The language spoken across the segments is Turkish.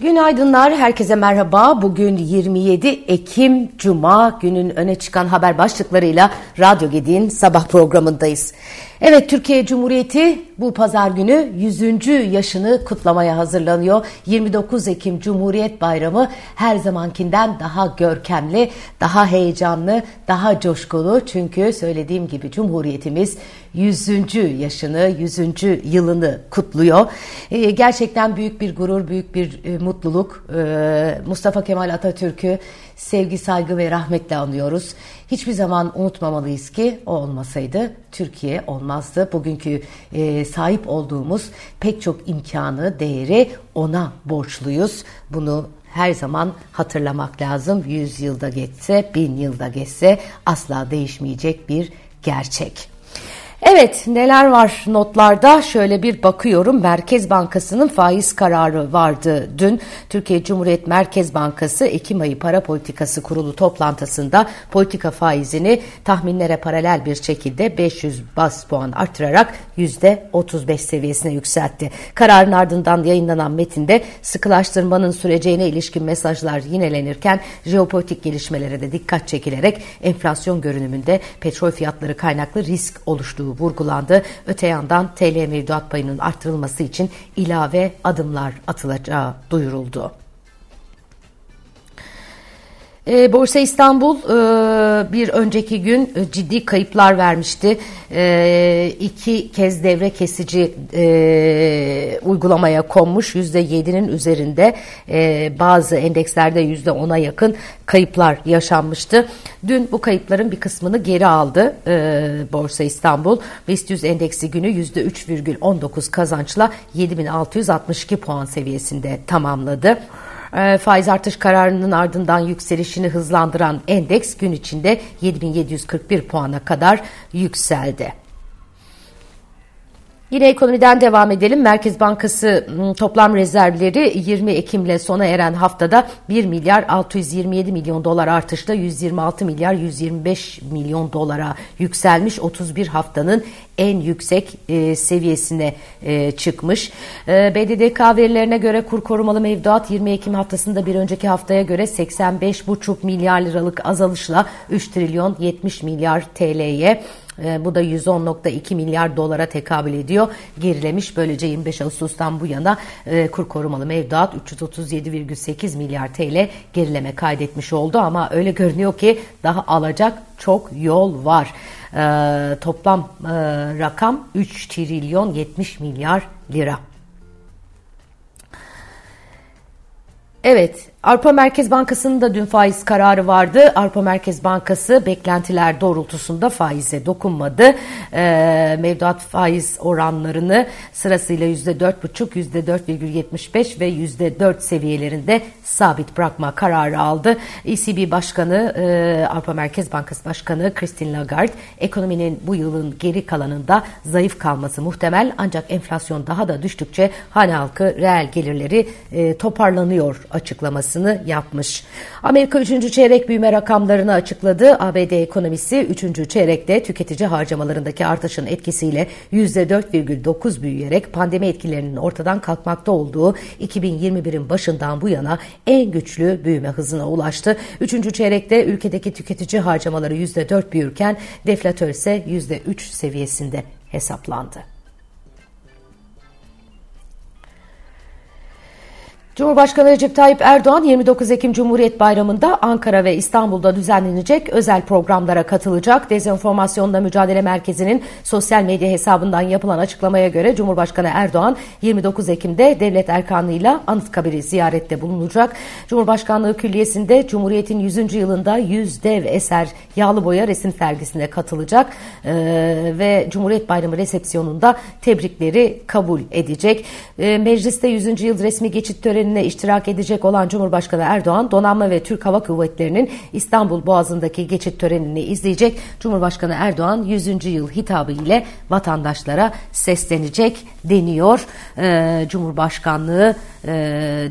Günaydınlar, herkese merhaba. Bugün 27 Ekim Cuma günün öne çıkan haber başlıklarıyla Radyo Gedi'nin sabah programındayız. Evet Türkiye Cumhuriyeti bu pazar günü 100. yaşını kutlamaya hazırlanıyor. 29 Ekim Cumhuriyet Bayramı her zamankinden daha görkemli, daha heyecanlı, daha coşkulu. Çünkü söylediğim gibi Cumhuriyetimiz 100. yaşını, 100. yılını kutluyor. Ee, gerçekten büyük bir gurur, büyük bir e, mutluluk. Ee, Mustafa Kemal Atatürk'ü sevgi, saygı ve rahmetle anıyoruz. Hiçbir zaman unutmamalıyız ki o olmasaydı Türkiye olmazdı. Bugünkü e, sahip olduğumuz pek çok imkanı, değeri ona borçluyuz. Bunu her zaman hatırlamak lazım. Yüz yılda geçse, bin yılda geçse asla değişmeyecek bir gerçek. Evet neler var notlarda? Şöyle bir bakıyorum. Merkez Bankası'nın faiz kararı vardı dün. Türkiye Cumhuriyet Merkez Bankası Ekim ayı para politikası kurulu toplantısında politika faizini tahminlere paralel bir şekilde 500 bas puan artırarak %35 seviyesine yükseltti. Kararın ardından yayınlanan metinde sıkılaştırmanın süreceğine ilişkin mesajlar yinelenirken jeopolitik gelişmelere de dikkat çekilerek enflasyon görünümünde petrol fiyatları kaynaklı risk oluştuğu vurgulandı. Öte yandan TL mevduat payının artırılması için ilave adımlar atılacağı duyuruldu. E, Borsa İstanbul e, bir önceki gün e, ciddi kayıplar vermişti. E, iki kez devre kesici e, uygulamaya konmuş. %7'nin üzerinde e, bazı endekslerde %10'a yakın kayıplar yaşanmıştı. Dün bu kayıpların bir kısmını geri aldı e, Borsa İstanbul. BIST 100 endeksi günü %3,19 kazançla 7662 puan seviyesinde tamamladı. E, faiz artış kararının ardından yükselişini hızlandıran endeks gün içinde 7741 puana kadar yükseldi. Yine ekonomiden devam edelim. Merkez Bankası ıı, toplam rezervleri 20 Ekim'le sona eren haftada 1 milyar 627 milyon dolar artışla 126 milyar 125 milyon dolara yükselmiş. 31 haftanın en yüksek e, seviyesine e, çıkmış. E, BDDK verilerine göre kur korumalı mevduat 20 Ekim haftasında bir önceki haftaya göre 85,5 milyar liralık azalışla 3 trilyon 70 milyar TL'ye e, bu da 110.2 milyar dolara tekabül ediyor. Gerilemiş böylece 25 Ağustos'tan bu yana e, kur korumalı mevduat 337,8 milyar TL gerileme kaydetmiş oldu ama öyle görünüyor ki daha alacak çok yol var. E, toplam e, rakam 3 trilyon 70 milyar lira. Evet, Avrupa Merkez Bankası'nın da dün faiz kararı vardı. Avrupa Merkez Bankası beklentiler doğrultusunda faize dokunmadı. E, mevduat faiz oranlarını sırasıyla %4,5, %4,75 ve %4 seviyelerinde sabit bırakma kararı aldı. ECB Başkanı, e, Avrupa Merkez Bankası Başkanı Christine Lagarde, ekonominin bu yılın geri kalanında zayıf kalması muhtemel ancak enflasyon daha da düştükçe hane halkı reel gelirleri e, toparlanıyor açıklaması açıklamasını yapmış. Amerika 3. çeyrek büyüme rakamlarını açıkladı. ABD ekonomisi 3. çeyrekte tüketici harcamalarındaki artışın etkisiyle %4,9 büyüyerek pandemi etkilerinin ortadan kalkmakta olduğu 2021'in başından bu yana en güçlü büyüme hızına ulaştı. 3. çeyrekte ülkedeki tüketici harcamaları %4 büyürken deflatör ise %3 seviyesinde hesaplandı. Cumhurbaşkanı Recep Tayyip Erdoğan 29 Ekim Cumhuriyet Bayramı'nda Ankara ve İstanbul'da düzenlenecek özel programlara katılacak. Dezenformasyonla Mücadele Merkezi'nin sosyal medya hesabından yapılan açıklamaya göre Cumhurbaşkanı Erdoğan 29 Ekim'de devlet erkanlığıyla Anıtkabir'i ziyarette bulunacak. Cumhurbaşkanlığı Külliyesi'nde Cumhuriyet'in 100. yılında 100 dev eser yağlı boya resim sergisine katılacak ee, ve Cumhuriyet Bayramı resepsiyonunda tebrikleri kabul edecek. Ee, mecliste 100. yıl resmi geçit töreni törenine iştirak edecek olan Cumhurbaşkanı Erdoğan, Donanma ve Türk Hava Kuvvetleri'nin İstanbul Boğazı'ndaki geçit törenini izleyecek. Cumhurbaşkanı Erdoğan 100. yıl hitabı ile vatandaşlara seslenecek deniyor. Ee, Cumhurbaşkanlığı e,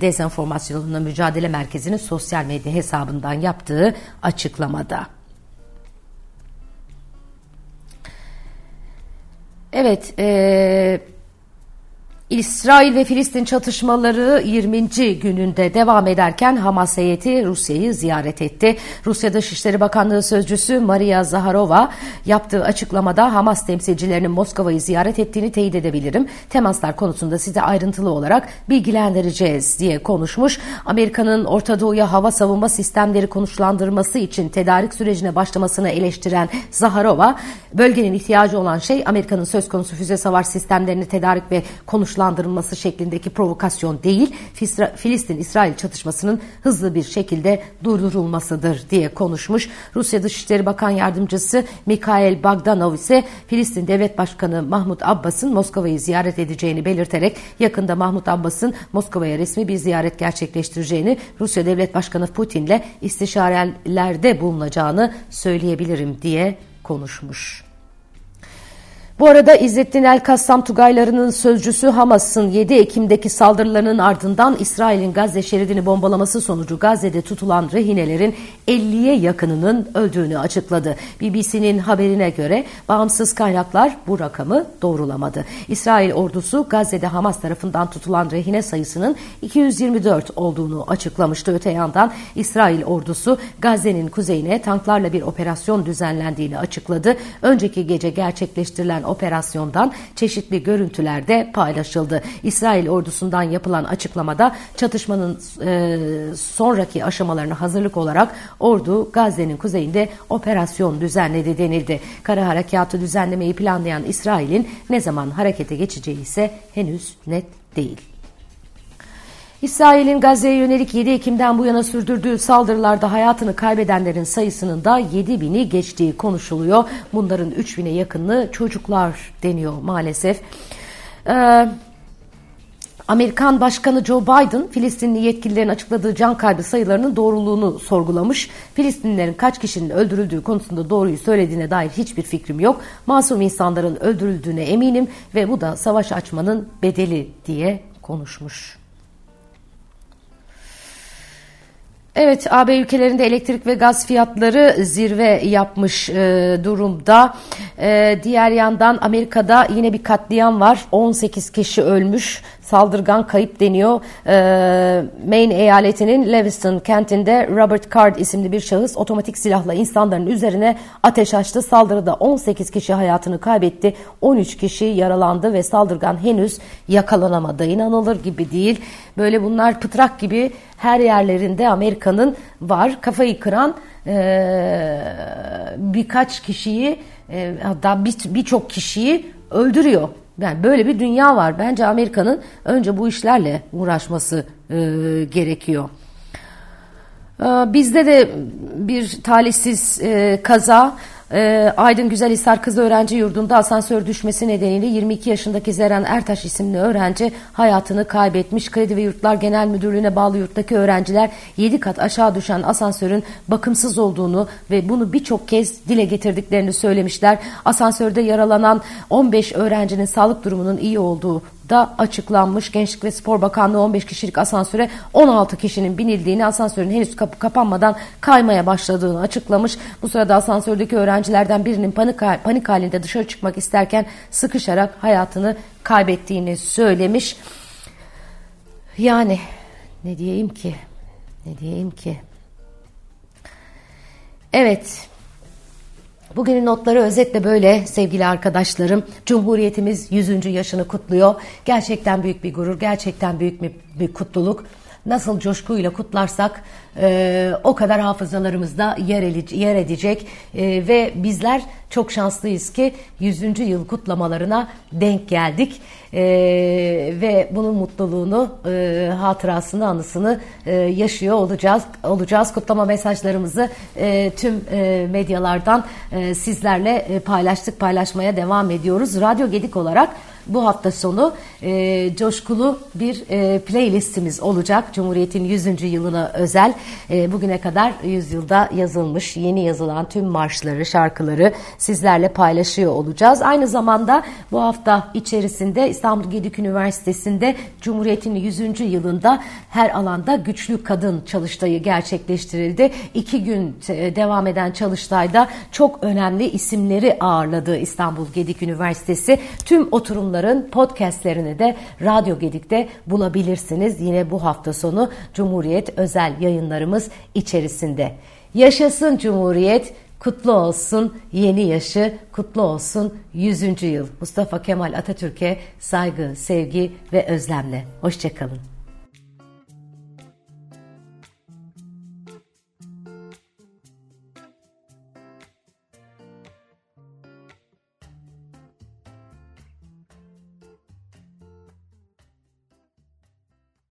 Dezenformasyonla Mücadele Merkezi'nin sosyal medya hesabından yaptığı açıklamada. Evet, e, İsrail ve Filistin çatışmaları 20. gününde devam ederken Hamas heyeti Rusya'yı ziyaret etti. Rusya Dışişleri Bakanlığı Sözcüsü Maria Zaharova yaptığı açıklamada Hamas temsilcilerinin Moskova'yı ziyaret ettiğini teyit edebilirim. Temaslar konusunda size ayrıntılı olarak bilgilendireceğiz diye konuşmuş. Amerika'nın Orta Doğu'ya hava savunma sistemleri konuşlandırması için tedarik sürecine başlamasını eleştiren Zaharova, bölgenin ihtiyacı olan şey Amerika'nın söz konusu füze savar sistemlerini tedarik ve konuşlandırması sonuçlandırılması şeklindeki provokasyon değil, Filistin-İsrail çatışmasının hızlı bir şekilde durdurulmasıdır diye konuşmuş. Rusya Dışişleri Bakan Yardımcısı Mikhail Bagdanov ise Filistin Devlet Başkanı Mahmut Abbas'ın Moskova'yı ziyaret edeceğini belirterek yakında Mahmut Abbas'ın Moskova'ya resmi bir ziyaret gerçekleştireceğini, Rusya Devlet Başkanı Putin'le istişarelerde bulunacağını söyleyebilirim diye konuşmuş. Bu arada İzzettin El-Kassam Tugaylarının sözcüsü Hamas'ın 7 Ekim'deki saldırılarının ardından İsrail'in Gazze şeridini bombalaması sonucu Gazze'de tutulan rehinelerin 50'ye yakınının öldüğünü açıkladı. BBC'nin haberine göre bağımsız kaynaklar bu rakamı doğrulamadı. İsrail ordusu Gazze'de Hamas tarafından tutulan rehine sayısının 224 olduğunu açıklamıştı. Öte yandan İsrail ordusu Gazze'nin kuzeyine tanklarla bir operasyon düzenlendiğini açıkladı. Önceki gece gerçekleştirilen operasyondan çeşitli görüntüler de paylaşıldı. İsrail ordusundan yapılan açıklamada çatışmanın e, sonraki aşamalarına hazırlık olarak ordu Gazze'nin kuzeyinde operasyon düzenledi denildi. Kara harekatı düzenlemeyi planlayan İsrail'in ne zaman harekete geçeceği ise henüz net değil. İsrail'in Gazze'ye yönelik 7 Ekim'den bu yana sürdürdüğü saldırılarda hayatını kaybedenlerin sayısının da 7 bini geçtiği konuşuluyor. Bunların 3 bine yakını çocuklar deniyor maalesef. Ee, Amerikan Başkanı Joe Biden Filistinli yetkililerin açıkladığı can kaybı sayılarının doğruluğunu sorgulamış. Filistinlilerin kaç kişinin öldürüldüğü konusunda doğruyu söylediğine dair hiçbir fikrim yok. Masum insanların öldürüldüğüne eminim ve bu da savaş açmanın bedeli diye konuşmuş. Evet, AB ülkelerinde elektrik ve gaz fiyatları zirve yapmış e, durumda. E, diğer yandan Amerika'da yine bir katliam var. 18 kişi ölmüş saldırgan kayıp deniyor. E, Maine eyaletinin Lewiston kentinde Robert Card isimli bir şahıs otomatik silahla insanların üzerine ateş açtı. Saldırıda 18 kişi hayatını kaybetti. 13 kişi yaralandı ve saldırgan henüz yakalanamadı. İnanılır gibi değil. Böyle bunlar pıtrak gibi her yerlerinde Amerika'nın var. Kafayı kıran e, birkaç kişiyi e, hatta birçok bir kişiyi öldürüyor. Yani böyle bir dünya var. Bence Amerika'nın önce bu işlerle uğraşması e, gerekiyor. E, bizde de bir talihsiz e, kaza e, Aydın Güzelhisar Kız Öğrenci Yurdu'nda asansör düşmesi nedeniyle 22 yaşındaki Zeren Ertaş isimli öğrenci hayatını kaybetmiş. Kredi ve Yurtlar Genel Müdürlüğü'ne bağlı yurttaki öğrenciler 7 kat aşağı düşen asansörün bakımsız olduğunu ve bunu birçok kez dile getirdiklerini söylemişler. Asansörde yaralanan 15 öğrencinin sağlık durumunun iyi olduğu da açıklanmış. Gençlik ve Spor Bakanlığı 15 kişilik asansöre 16 kişinin binildiğini, asansörün henüz kapı kapanmadan kaymaya başladığını açıklamış. Bu sırada asansördeki öğrencilerden birinin panik, panik halinde dışarı çıkmak isterken sıkışarak hayatını kaybettiğini söylemiş. Yani ne diyeyim ki? Ne diyeyim ki? Evet, Bugünün notları özetle böyle sevgili arkadaşlarım. Cumhuriyetimiz 100. yaşını kutluyor. Gerçekten büyük bir gurur, gerçekten büyük bir, bir kutluluk. Nasıl coşkuyla kutlarsak e, o kadar hafızalarımızda yer, yer edecek e, ve bizler çok şanslıyız ki 100. yıl kutlamalarına denk geldik e, ve bunun mutluluğunu, e, hatırasını, anısını e, yaşıyor olacağız. olacağız. Kutlama mesajlarımızı e, tüm e, medyalardan e, sizlerle e, paylaştık, paylaşmaya devam ediyoruz. Radyo Gedik olarak bu hafta sonu e, coşkulu bir e, playlistimiz olacak. Cumhuriyet'in 100. yılına özel. e, bugüne kadar yüzyılda yazılmış, yeni yazılan tüm marşları, şarkıları sizlerle paylaşıyor olacağız. Aynı zamanda bu hafta içerisinde İstanbul Gedik Üniversitesi'nde Cumhuriyet'in 100. yılında her alanda güçlü kadın çalıştayı gerçekleştirildi. İki gün e, devam eden çalıştayda çok önemli isimleri ağırladı İstanbul Gedik Üniversitesi. Tüm oturumların podcastlerini de Radyo Gedik'te bulabilirsiniz. Yine bu hafta sonu Cumhuriyet özel yayınlarımız içerisinde. Yaşasın Cumhuriyet, kutlu olsun yeni yaşı, kutlu olsun 100. yıl. Mustafa Kemal Atatürk'e saygı, sevgi ve özlemle. Hoşçakalın.